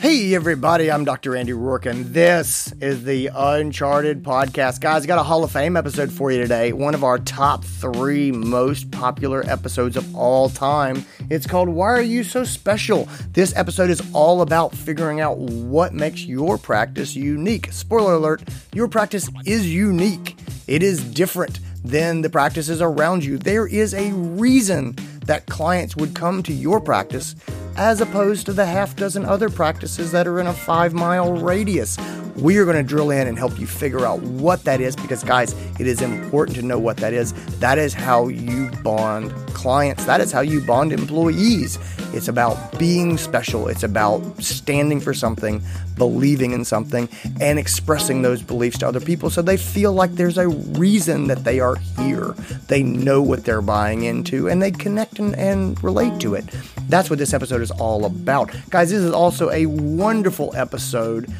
Hey, everybody, I'm Dr. Andy Roark, and this is the Uncharted Podcast. Guys, got a Hall of Fame episode for you today. One of our top three most popular episodes of all time. It's called Why Are You So Special? This episode is all about figuring out what makes your practice unique. Spoiler alert, your practice is unique, it is different than the practices around you. There is a reason that clients would come to your practice as opposed to the half dozen other practices that are in a five mile radius. We are going to drill in and help you figure out what that is because, guys, it is important to know what that is. That is how you bond clients, that is how you bond employees. It's about being special, it's about standing for something, believing in something, and expressing those beliefs to other people so they feel like there's a reason that they are here. They know what they're buying into and they connect and, and relate to it. That's what this episode is all about. Guys, this is also a wonderful episode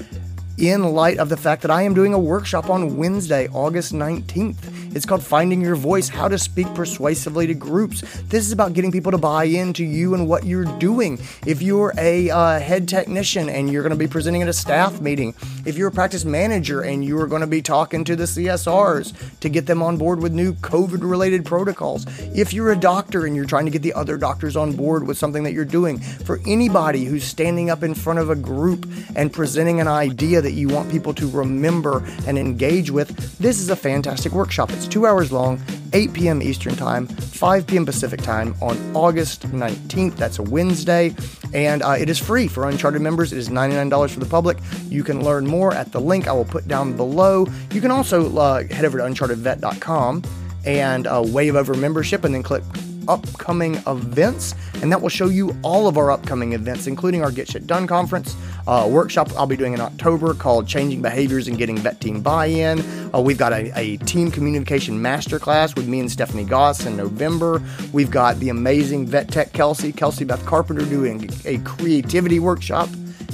in light of the fact that I am doing a workshop on Wednesday, August 19th. It's called Finding Your Voice How to Speak Persuasively to Groups. This is about getting people to buy into you and what you're doing. If you're a uh, head technician and you're going to be presenting at a staff meeting, if you're a practice manager and you are going to be talking to the CSRs to get them on board with new COVID related protocols, if you're a doctor and you're trying to get the other doctors on board with something that you're doing, for anybody who's standing up in front of a group and presenting an idea that you want people to remember and engage with, this is a fantastic workshop. It's two hours long, 8 p.m. Eastern Time, 5 p.m. Pacific Time on August 19th. That's a Wednesday. And uh, it is free for Uncharted members. It is $99 for the public. You can learn more at the link I will put down below. You can also uh, head over to unchartedvet.com and uh, wave over membership and then click upcoming events, and that will show you all of our upcoming events, including our Get Shit Done conference, uh, workshop I'll be doing in October called Changing Behaviors and Getting Vet Team Buy In. Uh, we've got a, a, team communication masterclass with me and Stephanie Goss in November. We've got the amazing vet tech Kelsey, Kelsey Beth Carpenter, doing a creativity workshop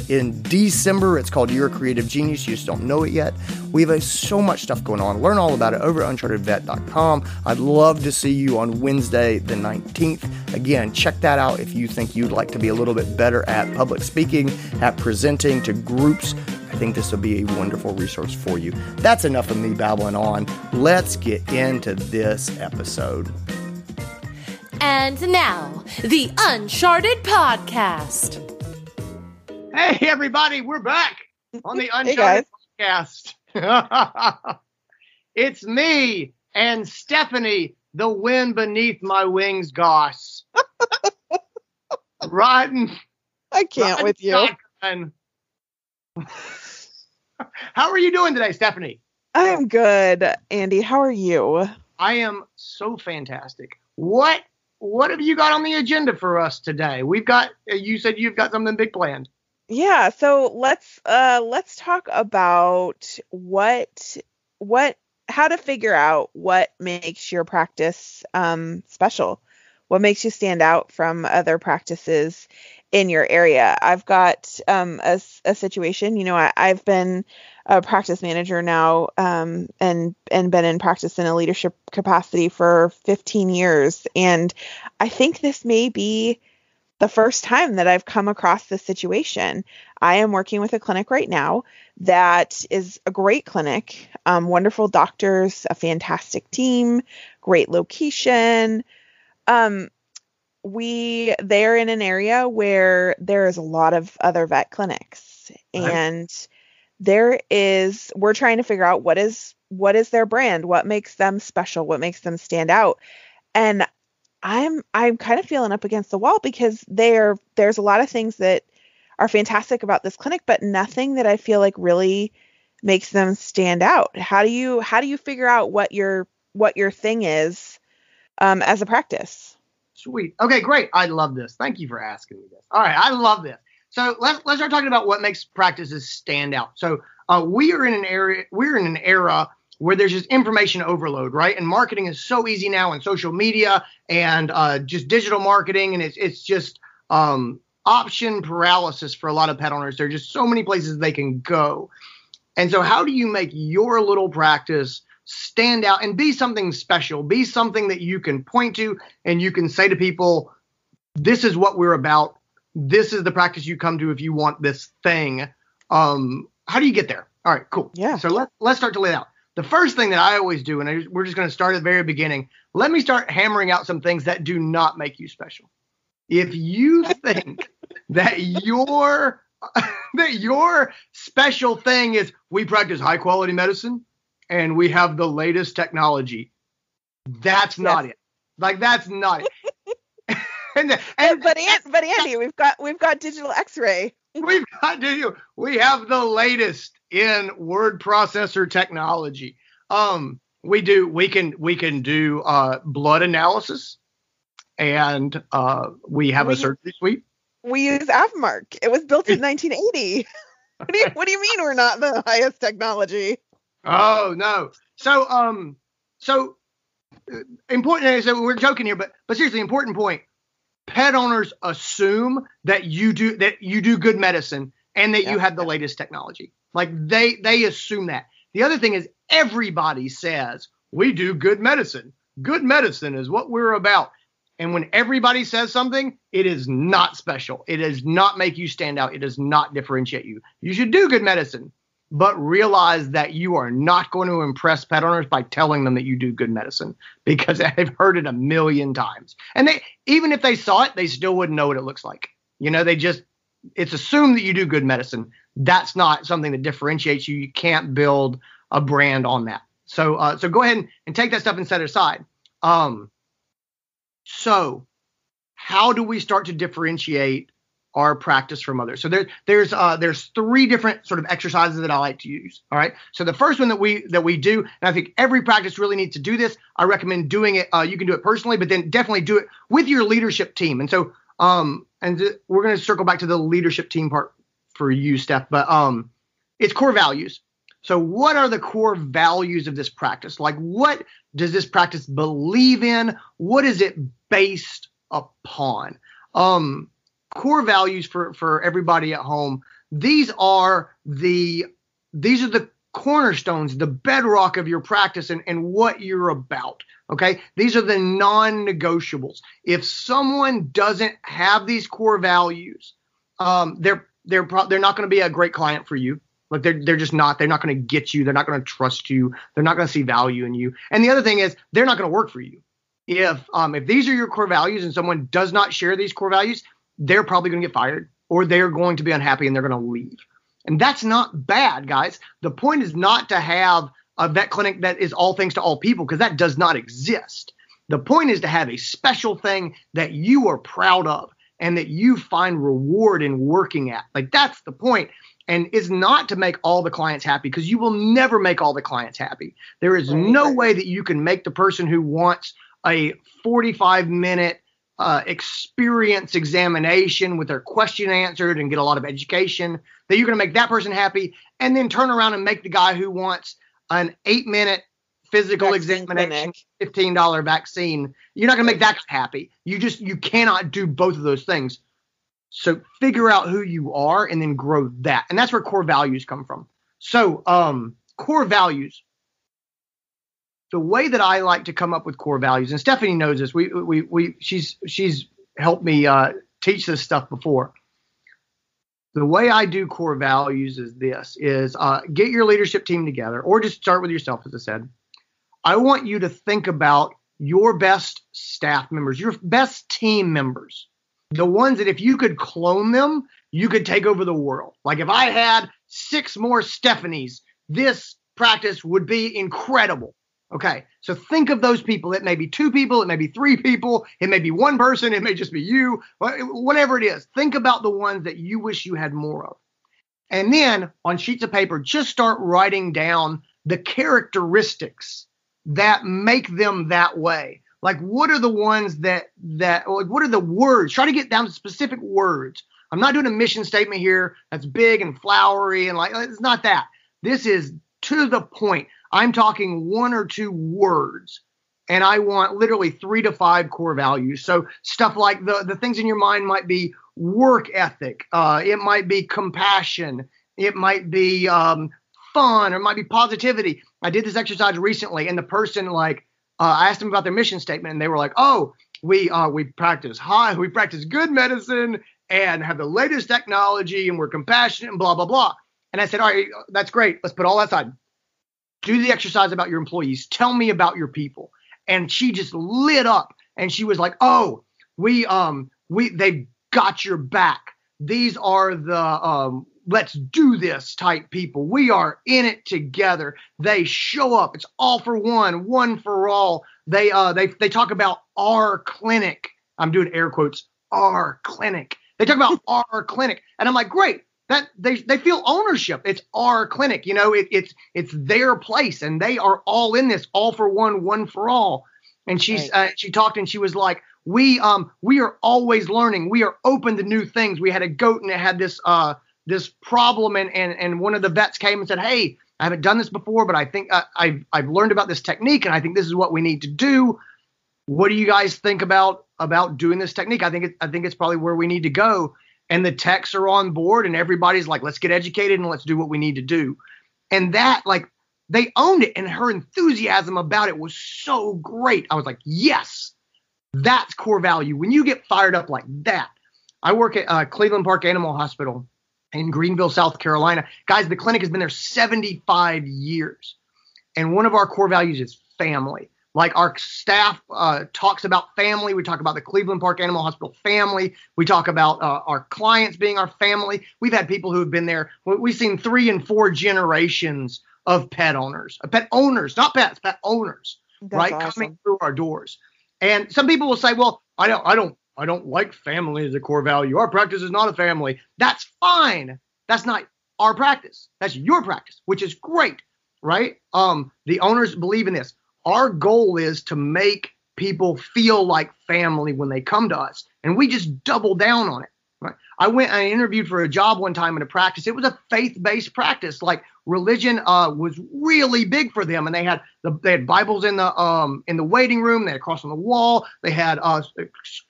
in December. It's called You're a Creative Genius. You just don't know it yet. We have uh, so much stuff going on. Learn all about it over at unchartedvet.com. I'd love to see you on Wednesday, the 19th. Again, check that out if you think you'd like to be a little bit better at public speaking, at presenting to groups. I think this will be a wonderful resource for you. That's enough of me babbling on. Let's get into this episode. And now, the Uncharted Podcast. Hey, everybody, we're back on the Uncharted hey Podcast. it's me and Stephanie, the wind beneath my wings, Goss. rotten. I can't with you. How are you doing today, Stephanie? I am good, Andy. How are you? I am so fantastic. What what have you got on the agenda for us today? We've got you said you've got something big planned yeah so let's uh let's talk about what what how to figure out what makes your practice um special. What makes you stand out from other practices in your area? I've got um a, a situation you know I, i've been a practice manager now um, and and been in practice in a leadership capacity for 15 years and i think this may be the first time that I've come across this situation. I am working with a clinic right now that is a great clinic, um, wonderful doctors, a fantastic team, great location. Um, we they're in an area where there is a lot of other vet clinics, right. and there is we're trying to figure out what is what is their brand, what makes them special, what makes them stand out. And I'm I'm kind of feeling up against the wall because there there's a lot of things that are fantastic about this clinic, but nothing that I feel like really makes them stand out. How do you how do you figure out what your what your thing is um, as a practice? Sweet. Okay, great. I love this. Thank you for asking me this. All right, I love this. So let's let's start talking about what makes practices stand out. So uh, we are in an area we're in an era where there's just information overload, right? And marketing is so easy now, and social media and uh, just digital marketing, and it's it's just um, option paralysis for a lot of pet owners. There are just so many places they can go, and so how do you make your little practice stand out and be something special? Be something that you can point to and you can say to people, "This is what we're about. this is the practice you come to if you want this thing. Um, how do you get there? All right, cool. Yeah. So let's let's start to lay it out. The first thing that I always do, and I, we're just going to start at the very beginning. Let me start hammering out some things that do not make you special. If you think that your that your special thing is we practice high quality medicine and we have the latest technology, that's not Yes. it. Like that's not it. and, And, but An- but Andy, we've got we've got digital X-ray. we've got to you. We have the latest in word processor technology. Um, we do we can we can do uh, blood analysis, and uh, we have We- a surgery suite. We use AVImark. It was built in 1980. What do you what do you mean we're not the highest technology? Oh no. So um, so uh, important. So we're joking here, but but seriously, important point. Pet owners assume that you do that you do good medicine and that you have the latest technology. Like they they assume that. The other thing is everybody says we do good medicine. Good medicine is what we're about. And when everybody says something, it is not special. It does not make you stand out. It does not differentiate you. You should do good medicine, but realize that you are not going to impress pet owners by telling them that you do good medicine because I've heard it a million times. And they even if they saw it, they still wouldn't know what it looks like. You know, they just it's assumed that you do good medicine. That's not something that differentiates you. You can't build a brand on that. So uh, so go ahead and, and take that stuff and set it aside. Um, so how do we start to differentiate our practice from others? So there, there's uh, there's three different sort of exercises that I like to use. All right. So the first one that we that we do, and I think every practice really needs to do this. I recommend doing it. Uh, you can do it personally, but then definitely do it with your leadership team. And so um, and th- we're going to circle back to the leadership team part for you, Steph. But um, it's core values. So what are the core values of this practice? Like what does this practice believe in? What is it based upon? Um, core values for for everybody at home. These are the these are the cornerstones, the bedrock of your practice and, and what you're about. Okay. These are the non-negotiables. If someone doesn't have these core values, um, they're they're pro- they're not going to be a great client for you. Like they're they're just not. They're not going to get you. They're not going to trust you. They're not going to see value in you. And the other thing is they're not going to work for you. If um if these are your core values and someone does not share these core values, they're probably going to get fired or they're going to be unhappy and they're going to leave. And that's not bad, guys. The point is not to have a vet clinic that is all things to all people because that does not exist. The point is to have a special thing that you are proud of and that you find reward in working at. Like that's the point. And is not to make all the clients happy because you will never make all the clients happy. There is no way that you can make the person who wants a 45 minute uh, experience examination with their question answered and get a lot of education that you're going to make that person happy and then turn around and make the guy who wants an eight minute physical Vaccine examination clinic. $15 vaccine you're not going to make that happy. You just you cannot do both of those things. So figure out who you are and then grow that. And that's where core values come from. So um core values the way that I like to come up with core values, and Stephanie knows this. We we we she's she's helped me uh, teach this stuff before. The way I do core values is this: is uh, get your leadership team together, or just start with yourself, as I said. I want you to think about your best staff members, your best team members, the ones that if you could clone them, you could take over the world. Like if I had six more Stephanies, this practice would be incredible. Okay, so think of those people. It may be two people, it may be three people, it may be one person, it may just be you, whatever it is. Think about the ones that you wish you had more of. And then on sheets of paper, just start writing down the characteristics that make them that way. Like what are the ones that that like what are the words? Try to get down to specific words. I'm not doing a mission statement here that's big and flowery and like it's not that. This is to the point. I'm talking one or two words and I want literally three to five core values. So stuff like the the things in your mind might be work ethic, uh, it might be compassion, it might be um, fun, or it might be positivity. I did this exercise recently, and the person like uh, I asked them about their mission statement, and they were like, "Oh, we uh, we practice high, we practice good medicine, and have the latest technology and we're compassionate and blah blah blah. And I said, all right, that's great. Let's put all that aside. Do the exercise about your employees. Tell me about your people. And she just lit up and she was like, oh, we um we they've got your back. These are the um let's do this type people. We are in it together. They show up. It's all for one, one for all. They uh they they talk about our clinic. I'm doing air quotes, our clinic. They talk about our clinic. And I'm like, great. That they they feel ownership. It's our clinic. You know, it, it's it's their place and they are all in this, all for one, one for all. And she's right. uh, she talked and she was like, we um we are always learning. We are open to new things. We had a goat and it had this uh this problem and and and one of the vets came and said, "Hey, I haven't done this before, but I think uh, I've I've learned about this technique and I think this is what we need to do. What do you guys think about about doing this technique? I think it, I think it's probably where we need to go." And the techs are on board and everybody's like, "Let's get educated and let's do what we need to do." And that like they owned it and her enthusiasm about it was so great. I was like, "Yes." That's core value. When you get fired up like that, I work at uh, Cleveland Park Animal Hospital in Greenville, South Carolina. Guys, the clinic has been there 75 years. And one of our core values is family. Like our staff uh, talks about family. We talk about the Cleveland Park Animal Hospital family. We talk about uh, our clients being our family. We've had people who have been there. We've seen three and four generations of pet owners, uh, pet owners, not pets, pet owners, That's right, awesome. coming through our doors. And some people will say, "Well, I don't, I don't I don't like family as a core value. Our practice is not a family. That's fine. That's not our practice. That's your practice, which is great, right? Um, the owners believe in this. Our goal is to make people feel like family when they come to us, and we just double down on it. Right? I went and interviewed for a job one time in a practice. It was a faith-based practice. Like religion uh, was really big for them, and they had the, they had Bibles in the um, in the waiting room. They had cross on the wall. They had uh,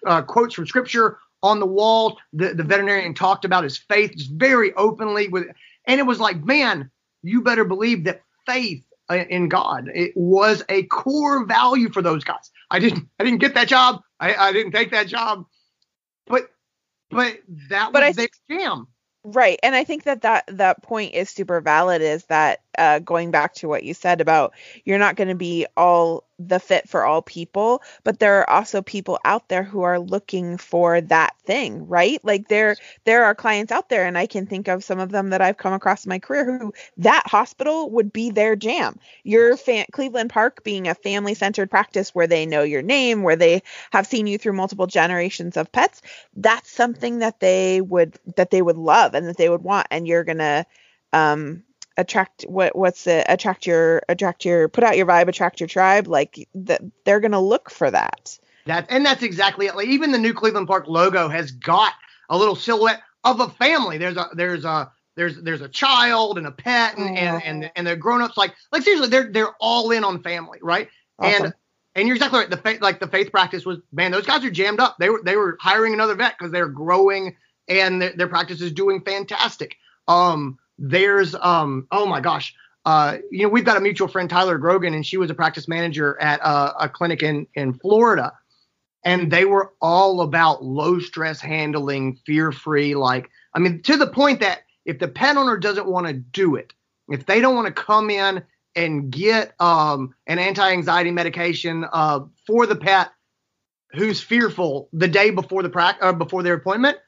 uh, quotes from Scripture on the wall. The, the veterinarian talked about his faith just very openly with, and it was like, man, you better believe that faith in God it was a core value for those guys. I didn't I didn't get that job. I, I didn't take that job, but but that but was I, their jam. Right. And I think that that, that point is super valid is that uh, going back to what you said about you're not going to be all the fit for all people, but there are also people out there who are looking for that thing, right? Like there there are clients out there and I can think of some of them that I've come across in my career who that hospital would be their jam. Your fa- Cleveland Park being a family-centered practice where they know your name, where they have seen you through multiple generations of pets, that's something that they would that they would love and that they would want and you're going to um attract what what's it attract your attract your put out your vibe attract your tribe like that they're gonna look for that. That and that's exactly it. Like even the new cleveland park logo has got a little silhouette of a family. There's a there's a there's there's a child and a pet and and, and and the grown-ups. Like like seriously they're they're all in on family right? Awesome. and and you're exactly right. The faith like the faith practice was man those guys are jammed up. They were they were hiring another vet because they're growing and their, their practice is doing fantastic. Um there's um oh my gosh. Uh, you know, we've got a mutual friend, Tyler Grogan, and she was a practice manager at uh, a clinic in in Florida, and they were all about low stress handling, fear free. Like, I mean, to the point that if the pet owner doesn't want to do it, if they don't want to come in and get um, an anti anxiety medication uh, for the pet who's fearful the day before the pra- uh, before their appointment,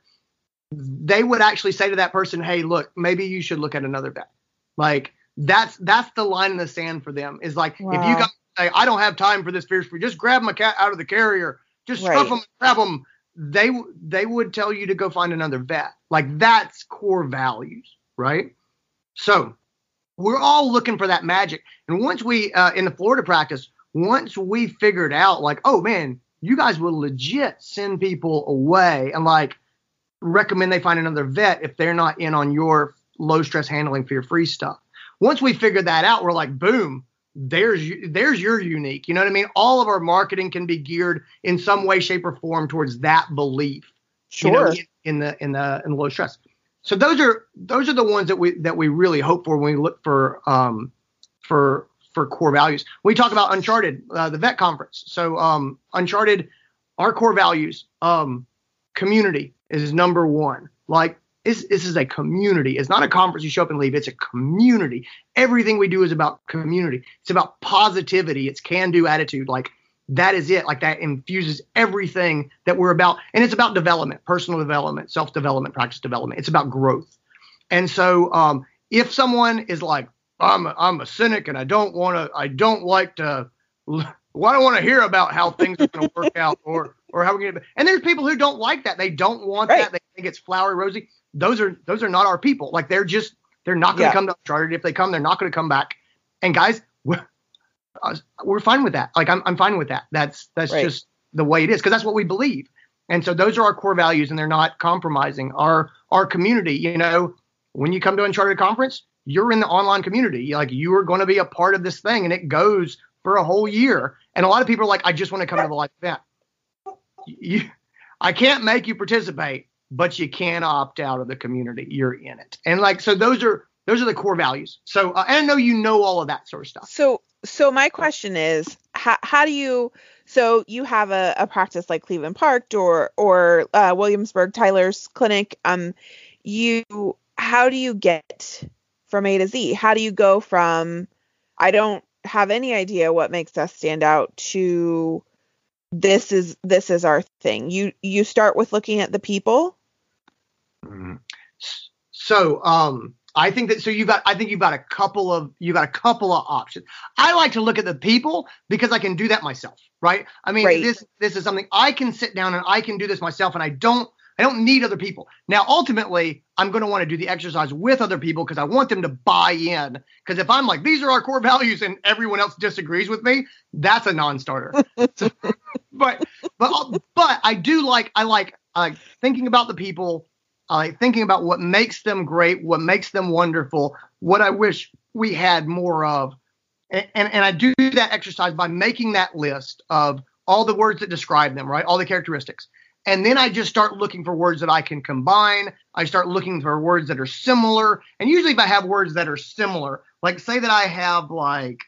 they would actually say to that person, "Hey, look, maybe you should look at another vet." Like that's that's the line in the sand for them. Is like wow. if you guys say, "I don't have time for this fear free," just grab my cat out of the carrier, just right. stuff them, grab them. They they would tell you to go find another vet. Like that's core values, right? So we're all looking for that magic. And once we uh, in the Florida practice, once we figured out, like, oh man, you guys will legit send people away and like recommend they find another vet if they're not in on your low stress handling fear free stuff. Once we figure that out, we're like, boom, there's there's your unique. You know what I mean? All of our marketing can be geared in some way, shape, or form towards that belief. Sure. You know, in, in the in the in the low stress. So those are those are the ones that we that we really hope for when we look for um for for core values. We talk about Uncharted, uh, the vet conference. So um Uncharted, our core values, um community, is number one. Like this, this is a community. It's not a conference you show up and leave. It's a community. Everything we do is about community. It's about positivity. It's can-do attitude. Like that is it. Like that infuses everything that we're about. And it's about development, personal development, self-development, practice development. It's about growth. And so um, if someone is like, I'm a, I'm a cynic and I don't want to, I don't like to, well, I don't want to hear about how things are going to work out or, or how we're going to, and there's people who don't like that. They don't want right. that. They think it's flowery, rosy. Those are, those are not our people. Like they're just, they're not going to yeah. come to Uncharted. If they come, they're not going to come back. And guys, we're, uh, we're fine with that. Like I'm, I'm fine with that. That's, that's right. just the way it is. Cause that's what we believe. And so those are our core values and they're not compromising our, our community. You know, when you come to Uncharted conference, you're in the online community. Like you are going to be a part of this thing and it goes for a whole year. And a lot of people are like, I just want to come to the live event. You, I can't make you participate, but you can opt out of the community. You're in it. And like, so those are, those are the core values. So, uh, I know you know all of that sort of stuff. So, so my question is, how, how do you, so you have a, a practice like Cleveland Park or, or uh, Williamsburg Tyler's clinic. Um, you, how do you get from A to Z? How do you go from I don't have any idea what makes us stand out to this is this is our thing. You you start with looking at the people. Mm-hmm. So um I think that so you got I think you've got a couple of you got a couple of options. I like to look at the people because I can do that myself, right? I mean right. this this is something I can sit down and I can do this myself and I don't I don't need other people. Now, ultimately, I'm going to want to do the exercise with other people because I want them to buy in. Because if I'm like, these are our core values and everyone else disagrees with me, that's a non-starter. so, but but but I do like I like like thinking about the people. I like thinking about what makes them great, what makes them wonderful, what I wish we had more of. And, and, and I do that exercise by making that list of all the words that describe them, right? All the characteristics. And then I just start looking for words that I can combine. I start looking for words that are similar. And usually, if I have words that are similar, like say that I have like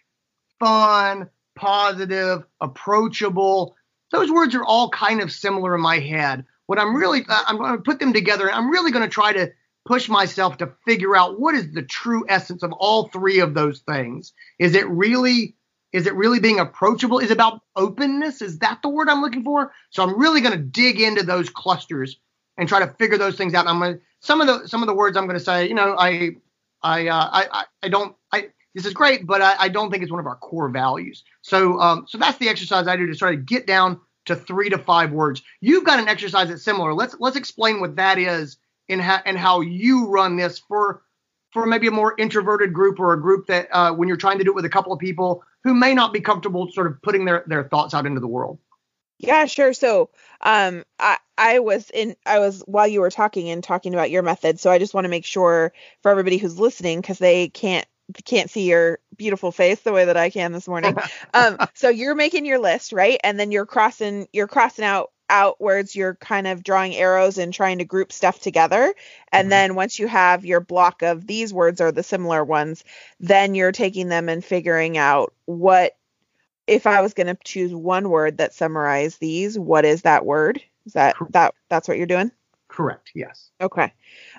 fun, positive, approachable, those words are all kind of similar in my head. What I'm really, uh, I'm going to put them together and I'm really going to try to push myself to figure out what is the true essence of all three of those things. Is it really is it really being approachable? Is it about openness? Is that the word I'm looking for? So I'm really going to dig into those clusters and try to figure those things out. And I'm going to some of the some of the words I'm going to say. You know, I I uh, I I don't I this is great, but I, I, don't think it's one of our core values. So um so that's the exercise I do to try to get down to three to five words. You've got an exercise that's similar. Let's let's explain what that is and how and how you run this for for maybe a more introverted group or a group that uh, when you're trying to do it with a couple of people who may not be comfortable sort of putting their their thoughts out into the world. Yeah, sure. So, um, I I was in I was while you were talking and talking about your method. So I just want to make sure for everybody who's listening because they can't can't see your beautiful face the way that I can this morning. um, so you're making your list, right? And then you're crossing you're crossing out outwards you're kind of drawing arrows and trying to group stuff together. And mm-hmm. then once you have your block of these words are the similar ones then you're taking them and figuring out what if i was going to choose one word that summarized these what is that word? Is that that that's what you're doing? Correct yes. Okay.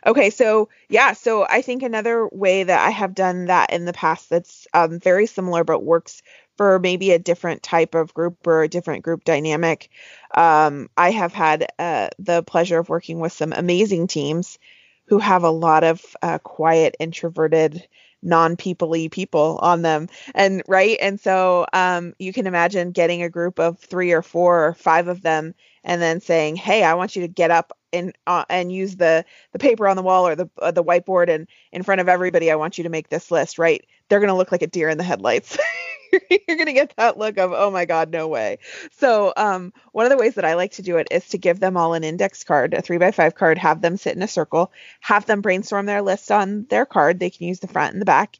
Okay so yeah so i think another way that i have done that in the past that's um, very similar but works for maybe a different type of group or a different group dynamic. Um, I have had uh, the pleasure of working with some amazing teams who have a lot of uh, quiet, introverted, non-peoply people on them. And right? And so um, you can imagine getting a group of three or four or five of them and then saying hey i want you to get up and uh, and use the the paper on the wall or the uh, the whiteboard and in front of everybody i want you to make this list right? They're going to look like a deer in the headlights you're gonna get that look of oh my god no way. So um, one of the ways that i like to do it is to give them all an index card a three by five card have them sit in a circle have them brainstorm their list on their card. They can use the front and the back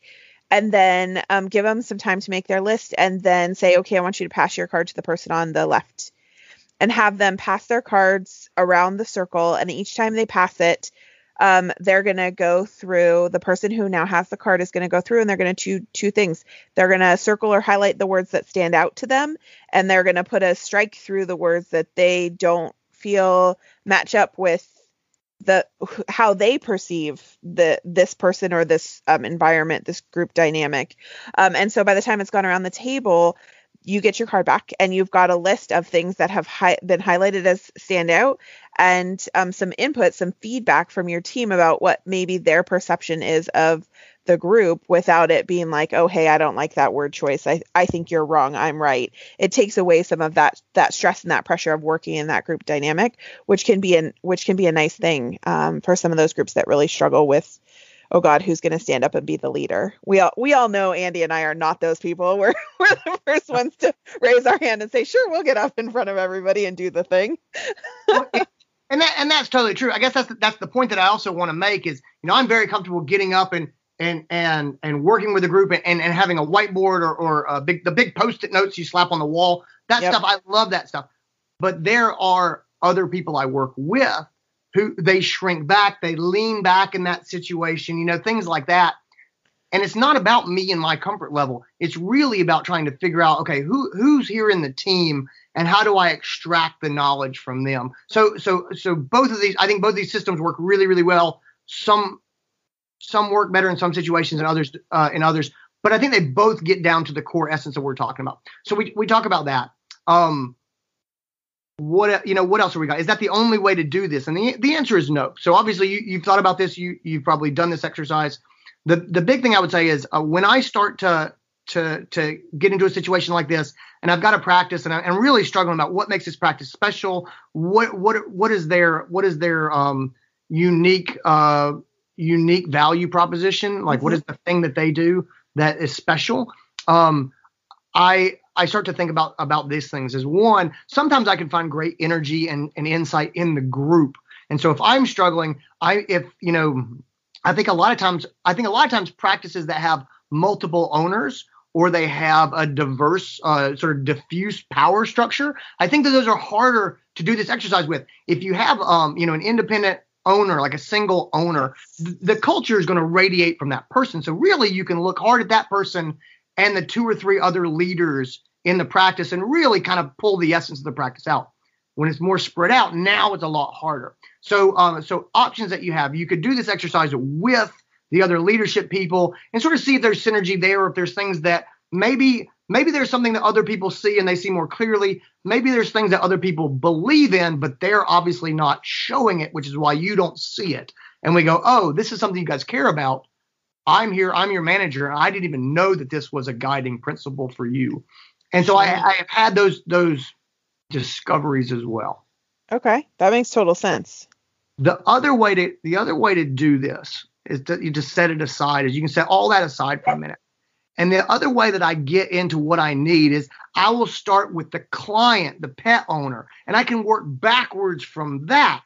and then um, give them some time to make their list and then say okay i want you to pass your card to the person on the left and have them pass their cards around the circle and each time they pass it um, they're going to go through the person who now has the card is going to go through and they're going to do two things. They're going to circle or highlight the words that stand out to them, and they're going to put a strike through the words that they don't feel match up with the how they perceive the this person or this um, environment, this group dynamic. Um, and so by the time it's gone around the table, you get your card back and you've got a list of things that have hi- been highlighted as standout and um, some input, some feedback from your team about what maybe their perception is of the group without it being like, oh, hey, I don't like that word choice. I, I think you're wrong. I'm right. It takes away some of that that stress and that pressure of working in that group dynamic, which can be an which can be a nice thing um, for some of those groups that really struggle with oh God, who's going to stand up and be the leader? We all we all know Andy and I are not those people. We're we're the first ones to raise our hand and say, sure, we'll get up in front of everybody and do the thing. and that and that's totally true. I guess that's the, that's the point that I also want to make is you know I'm very comfortable getting up and and and and working with a group and, and, and having a whiteboard or or a big the big post-it notes you slap on the wall. That yep. stuff I love that stuff. But there are other people I work with who they shrink back, they lean back in that situation, you know, things like that. And it's not about me and my comfort level. It's really about trying to figure out, okay, who who's here in the team and how do I extract the knowledge from them? So so so both of these, I think both these systems work really really well. Some some work better in some situations than others uh, in others, but I think they both get down to the core essence of what we're talking about. So we we talk about that. Um, what you know what else are we got? Is that the only way to do this? And the, the answer is no. So obviously you, you've thought about this. You you've probably done this exercise. The the big thing i would say is uh, when i start to to to get into a situation like this and i've got to practice and i'm really struggling about what makes this practice special what what what is their what is their um unique uh unique value proposition? Like mm-hmm. what is the thing that they do that is special? Um i I start to think about about these things is one, sometimes I can find great energy and, and insight in the group. And so if I'm struggling, I if you know, I think a lot of times I think a lot of times practices that have multiple owners or they have a diverse uh, sort of diffuse power structure, I think that those are harder to do this exercise with. If you have um, you know, an independent owner, like a single owner, th- the culture is going to radiate from that person. So really you can look hard at that person and the two or three other leaders in the practice and really kind of pull the essence of the practice out. When it's more spread out, now it's a lot harder. So, um, so options that you have, you could do this exercise with the other leadership people and sort of see if there's synergy there, or if there's things that maybe maybe there's something that other people see and they see more clearly. Maybe there's things that other people believe in, but they're obviously not showing it, which is why you don't see it. And we go, oh, this is something you guys care about. I'm here, I'm your manager, and I didn't even know that this was a guiding principle for you. And so I, I have had those those discoveries as well. Okay, that makes total sense. The other way to the other way to do this is that you just set it aside. Is you can set all that aside for a minute. And the other way that I get into what I need is I will start with the client, the pet owner, and I can work backwards from that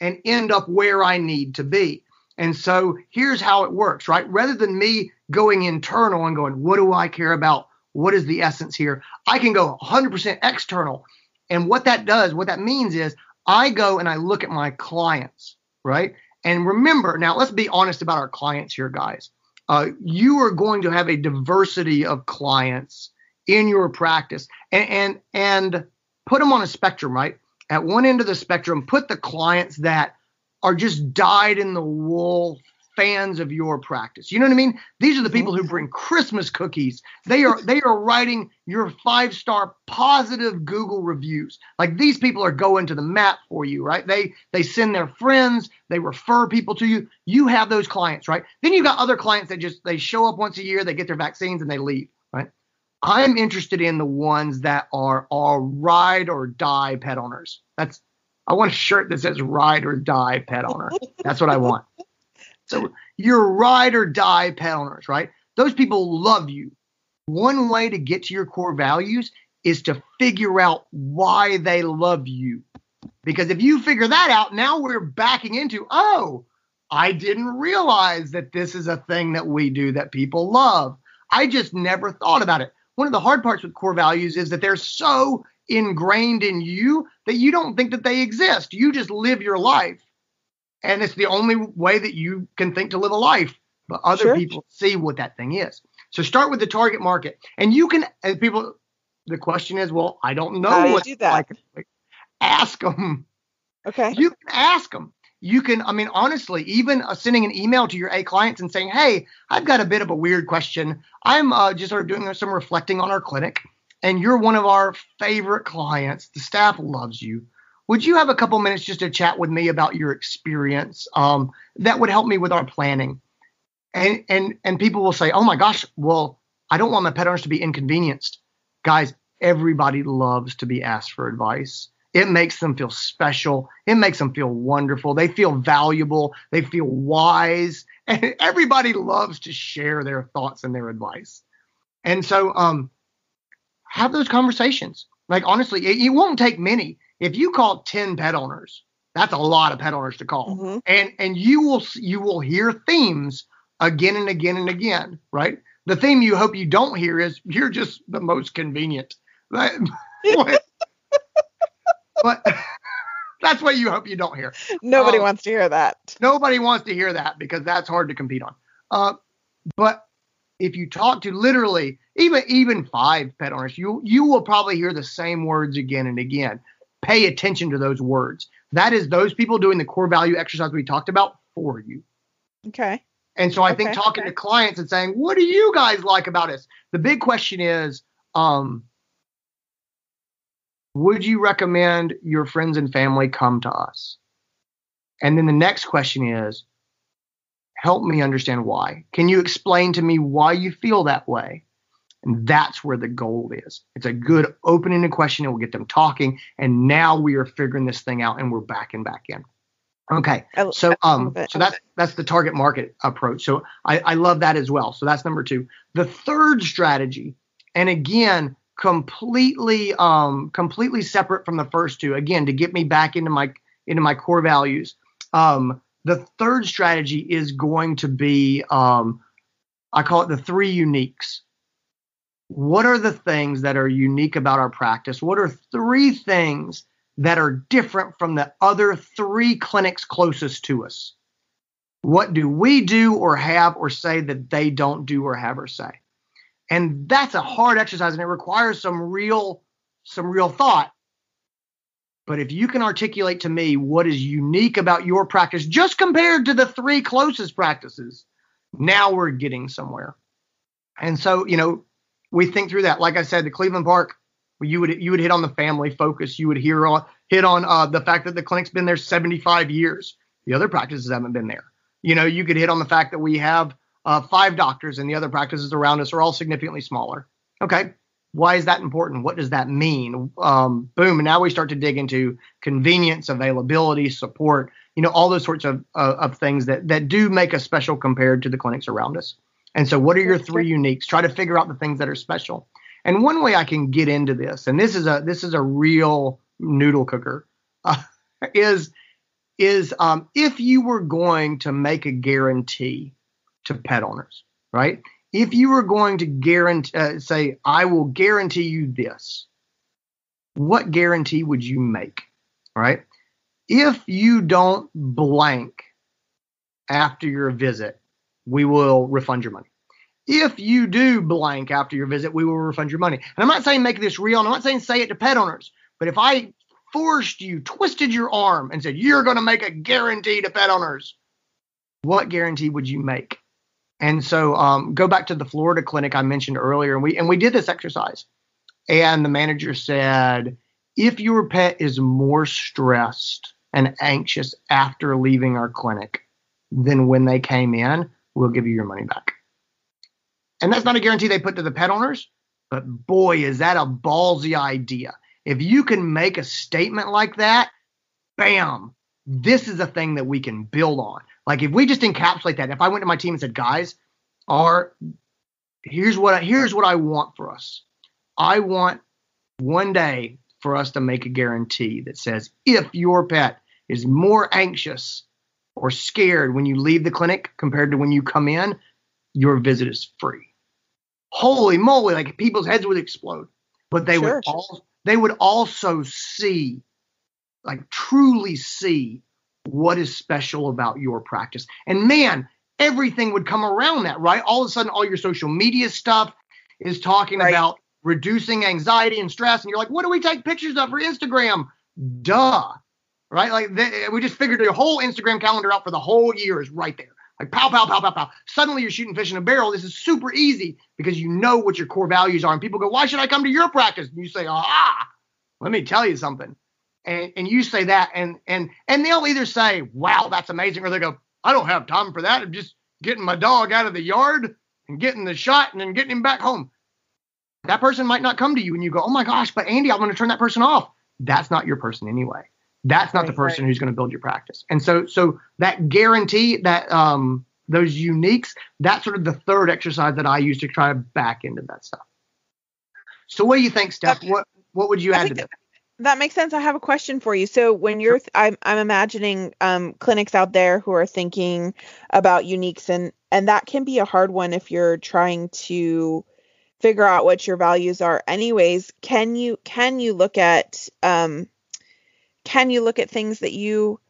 and end up where I need to be. And so here's how it works, right? Rather than me going internal and going, what do I care about? What is the essence here? I can go 100% external. And what that does, what that means is I go and I look at my clients, right? And remember, now let's be honest about our clients here, guys. Uh, you are going to have a diversity of clients in your practice and, and, and put them on a spectrum, right? At one end of the spectrum, put the clients that are just dyed in the wool fans of your practice. You know what I mean? These are the people who mm-hmm. bring Christmas cookies. They are they are writing your five-star positive Google reviews. Like these people are going to the mat for you, right? They they send their friends, they refer people to you. You have those clients, right? Then you got other clients that just they show up once a year, they get their vaccines and they leave, right? I'm interested in the ones that are are ride or die pet owners. That's I want a shirt that says ride or die pet owner. That's what I want. So you're ride or die pet owners, right? Those people love you. One way to get to your core values is to figure out why they love you. Because if you figure that out, now we're backing into, oh, I didn't realize that this is a thing that we do that people love. I just never thought about it. One of the hard parts with core values is that they're so ingrained in you that you don't think that they exist. You just live your life and it's the only way that you can think to live a life. But other sure. people see what that thing is. So start with the target market, and you can. And people, the question is, well, I don't know How what do you do that? Like. Ask them. Okay. You can ask them. you can, I mean, honestly, even uh, sending an email to your A clients and saying, hey, I've got a bit of a weird question. I'm uh, just sort of doing some reflecting on our clinic, and you're one of our favorite clients. The staff loves you. Would you have a couple minutes just to chat with me about your experience? Um, that would help me with our planning. And and and people will say, oh my gosh, well, I don't want my pet owners to be inconvenienced. Guys, everybody loves to be asked for advice. It makes them feel special. It makes them feel wonderful. They feel valuable. They feel wise. And everybody loves to share their thoughts and their advice. And so, um, have those conversations. Like, honestly, it, it won't take many. If you call 10 pet owners, that's a lot of pet owners to call. Mm-hmm. And, and you will, you will hear themes again and again and again, right? The theme you hope you don't hear is you're just the most convenient. but that's what you hope you don't hear. Nobody um, wants to hear that. Nobody wants to hear that because that's hard to compete on. Uh, but if you talk to literally even even five pet owners, you you will probably hear the same words again and again. Pay attention to those words. That is those people doing the core value exercise we talked about for you. Okay. And so I okay, think talking okay. to clients and saying, "What do you guys like about us?" The big question is, um, would you recommend your friends and family come to us? And then the next question is, help me understand why. Can you explain to me why you feel that way? And that's where the gold is. It's a good opening question. It will get them talking. And now we are figuring this thing out and we're backing back in. Okay. So um so that's that's the target market approach. So I, I love that as well. So that's number two. The third strategy, and again, completely um completely separate from the first two again to get me back into my into my core values um the third strategy is going to be um i call it the three uniques. What are the things that are unique about our practice? What are three things that are different from the other three clinics closest to us? What do we do or have or say that they don't do or have or say? And that's a hard exercise and it requires some real some real thought but if you can articulate to me what is unique about your practice just compared to the three closest practices now we're getting somewhere. And so you know we think through that. Like i said the cleveland park you would you would hit on the family focus. You would hear on hit on uh, the fact that the clinic's been there 75 years. The other practices haven't been there. You know you could hit on the fact that we have uh, five doctors and the other practices around us are all significantly smaller. Okay, why is that important? What does that mean? Um, boom, and now we start to dig into convenience, availability, support. You know, all those sorts of uh, of things that that do make us special compared to the clinics around us. And so, what are your three uniques? Try to figure out the things that are special. And one way I can get into this, and this is a this is a real noodle cooker, uh, is is um, if you were going to make a guarantee to pet owners, right? If you were going to guarantee, uh, say, I will guarantee you this, what guarantee would you make, right? If you don't blank after your visit, we will refund your money. If you do blank after your visit, we will refund your money. And I'm not saying make this real. and I'm not saying say it to pet owners. But if I forced you, twisted your arm, and said you're going to make a guarantee to pet owners, what guarantee would you make? And so um, go back to the Florida clinic I mentioned earlier, and we and we did this exercise. And the manager said, if your pet is more stressed and anxious after leaving our clinic than when they came in, we'll give you your money back. And that's not a guarantee they put to the pet owners, but boy, is that a ballsy idea. If you can make a statement like that, bam, this is a thing that we can build on. Like if we just encapsulate that, if I went to my team and said, guys, are here's what I, here's what I want for us. I want one day for us to make a guarantee that says if your pet is more anxious or scared when you leave the clinic compared to when you come in, your visit is free. Holy moly, like people's heads would explode. But they sure, would all they would also see, like truly see what is special about your practice. And man, everything would come around that, right? All of a sudden, all your social media stuff is talking right. about reducing anxiety and stress. And you're like, what do we take pictures of for Instagram? Duh. right? Like they, we just figured your whole Instagram calendar out for the whole year is right there. Like pow, pow, pow, pow, pow. Suddenly you're shooting fish in a barrel. This is super easy because you know what your core values are. And people go, why should I come to your practice? And you say, ah, let me tell you something. And, and you say that and and and they'll either say, wow, that's amazing, or they go, I don't have time for that. I'm just getting my dog out of the yard and getting the shot and then getting him back home. That person might not come to you and you go, oh my gosh, but Andy, I'm going to turn that person off. That's not your person anyway. That's not right, the person right. who's going to build your practice. And so, so that guarantee that um, those uniques, that's sort of the third exercise that I use to try to back into that stuff. So, what do you think, Steph? What what would you add to that? That makes sense. I have a question for you. So when you're, th- I'm, I'm imagining um, clinics out there who are thinking about uniques, and and that can be a hard one if you're trying to figure out what your values are. Anyways, can you can you look at um, can you look at things that you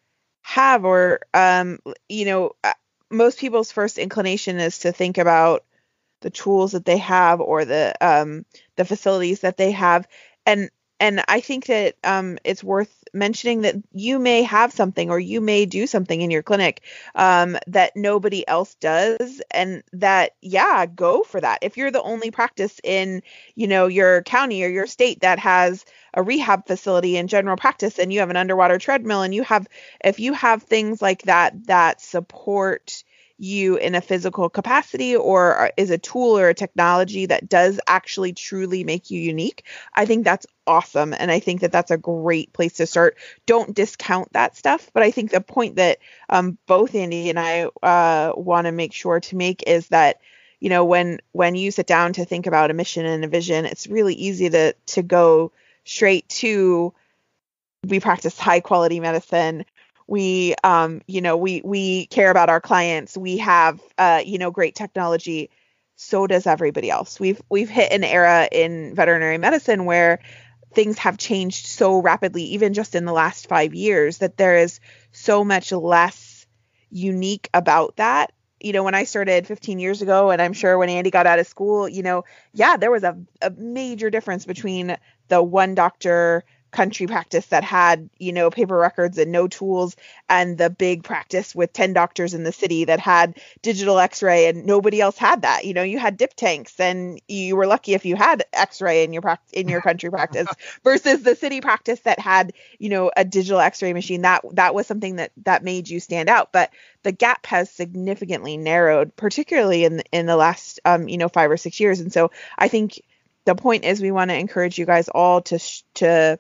have or um, you know uh, most people's first inclination is to think about the tools that they have or the um, the facilities that they have and and I think that um, it's worth mentioning that you may have something or you may do something in your clinic um, that nobody else does, and that yeah, go for that. If you're the only practice in you know your county or your state that has a rehab facility in general practice, and you have an underwater treadmill, and you have if you have things like that that support you in a physical capacity or is a tool or a technology that does actually truly make you unique? I think that's awesome and i think that that's a great place to start. Don't discount that stuff but i think the point that um, both andy and i uh, want to make sure to make is that you know when when you sit down to think about a mission and a vision it's really easy to to go straight to we practice high quality medicine we um you know we we care about our clients. We have uh you know great technology. So does everybody else. We've we've hit an era in veterinary medicine where things have changed so rapidly even just in the last 5 years that there is so much less unique about that. You know when i started 15 years ago and i'm sure when andy got out of school you know yeah there was a, a major difference between the one doctor country practice that had, you know, paper records and no tools, and the big practice with 10 doctors in the city that had digital x ray and nobody else had that. You know, you had dip tanks and you were lucky if you had x ray in your practice in your country practice versus the city practice that had, you know, a digital x ray machine. That that was something that that made you stand out. But the gap has significantly narrowed, particularly in in the last um, you know, five or six years. And so I think the point is we want to encourage you guys all to sh- to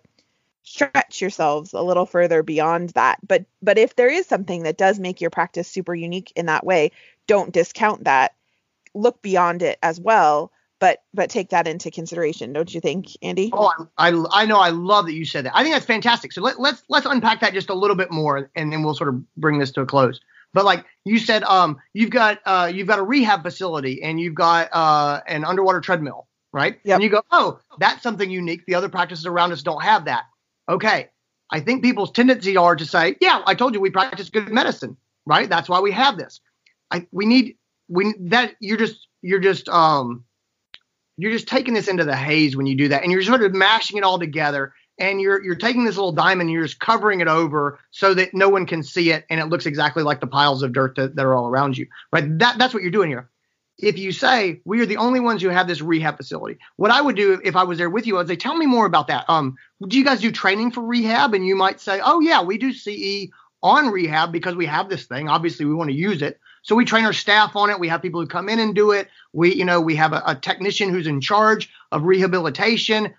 stretch yourselves a little further beyond that. But but if there is something that does make your practice super unique in that way don't discount that. Look beyond it as well but but take that into consideration don't you think andy? Oh i i, I know i love that you said that. I think that's fantastic. So let, let's let's unpack that just a little bit more and then we'll sort of bring this to a close. But like you said um you've got uh you've got a rehab facility and you've got uh an underwater treadmill right? Yep. and you go oh that's something unique. The other practices around us don't have that okay, I think people's tendency are to say, yeah, I told you we practice good medicine, right? That's why we have this. I we need we that you're just you're just um you're just taking this into the haze when you do that, and you're sort of mashing it all together, and you're you're taking this little diamond, and you're just covering it over so that no one can see it, and it looks exactly like the piles of dirt that, that are all around you, right? That that's what you're doing here if you say we are the only ones who have this rehab facility, what I would do if I was there with you, I would say, tell me more about that. Um, do you guys do training for rehab? And you might say, oh yeah, we do CE on rehab because we have this thing. Obviously, we want to use it. So we train our staff on it. We have people who come in and do it. We, you know, we have a, a technician who's in charge of rehabilitation.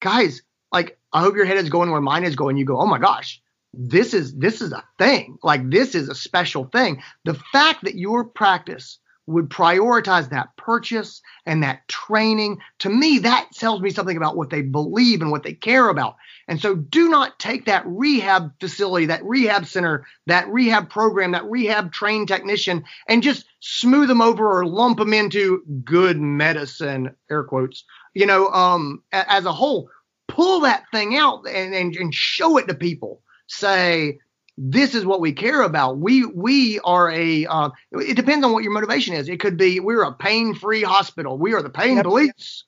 Guys, like I hope your head is going where mine is going. You go, oh my gosh, this is this is a thing. Like this is a special thing. The fact that your practice would prioritize that purchase and that training. To me, that tells me something about what they believe and what they care about. And so do not take that rehab facility, that rehab center, that rehab program, that rehab trained technician and just smooth them over or lump them into good medicine, air quotes, you know, um, as a whole. Pull that thing out and, and, and show it to people. Say, this is what we care about. We we are a. Uh, it depends on what your motivation is. It could be we're a pain-free hospital. We are the pain yep. police,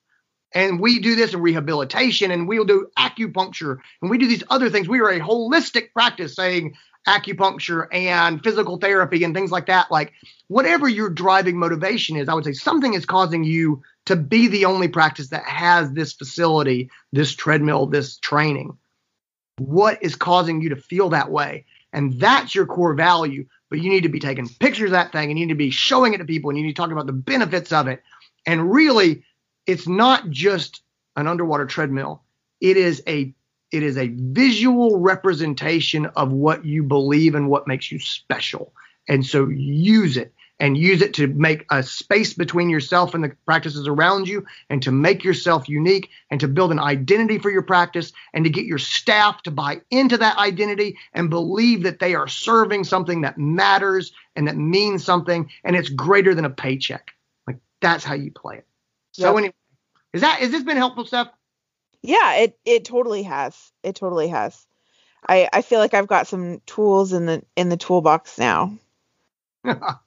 and we do this in rehabilitation and we'll do acupuncture and we do these other things. We are a holistic practice saying acupuncture and physical therapy and things like that. Like whatever your driving motivation is, I would say something is causing you to be the only practice that has this facility, this treadmill, this training. What is causing you to feel that way? And that's your core value. But you need to be taking pictures of that thing and you need to be showing it to people and you need to talk about the benefits of it. And really, it's not just an underwater treadmill. It is a it is a visual representation of what you believe and what makes you special. And so use it and use it to make a space between yourself and the practices around you and to make yourself unique and to build an identity for your practice and to get your staff to buy into that identity and believe that they are serving something that matters and that means something and it's greater than a paycheck. Like that's how you play it. So anyway, is that has this been helpful, Steph? Yeah, it it totally has. It totally has. I I feel like I've got some tools in the in the toolbox now.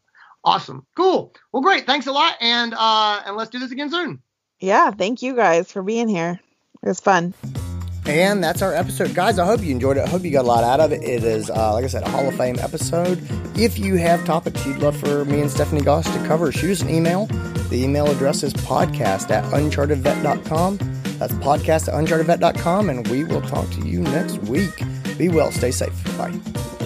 awesome. Cool. Well, great. Thanks a lot and uh and let's do this again soon. Yeah, thank you guys for being here. It was fun. And that's our episode. Guys, I hope you enjoyed it. I hope you got a lot out of it. It is, uh, like I said, a Hall of Fame episode. If you have topics you'd love for me and Stephanie Goss to cover, shoot us an email. The email address is podcast at unchartedvet.com. That's podcast at unchartedvet.com, and we will talk to you next week. Be well, stay safe. Bye.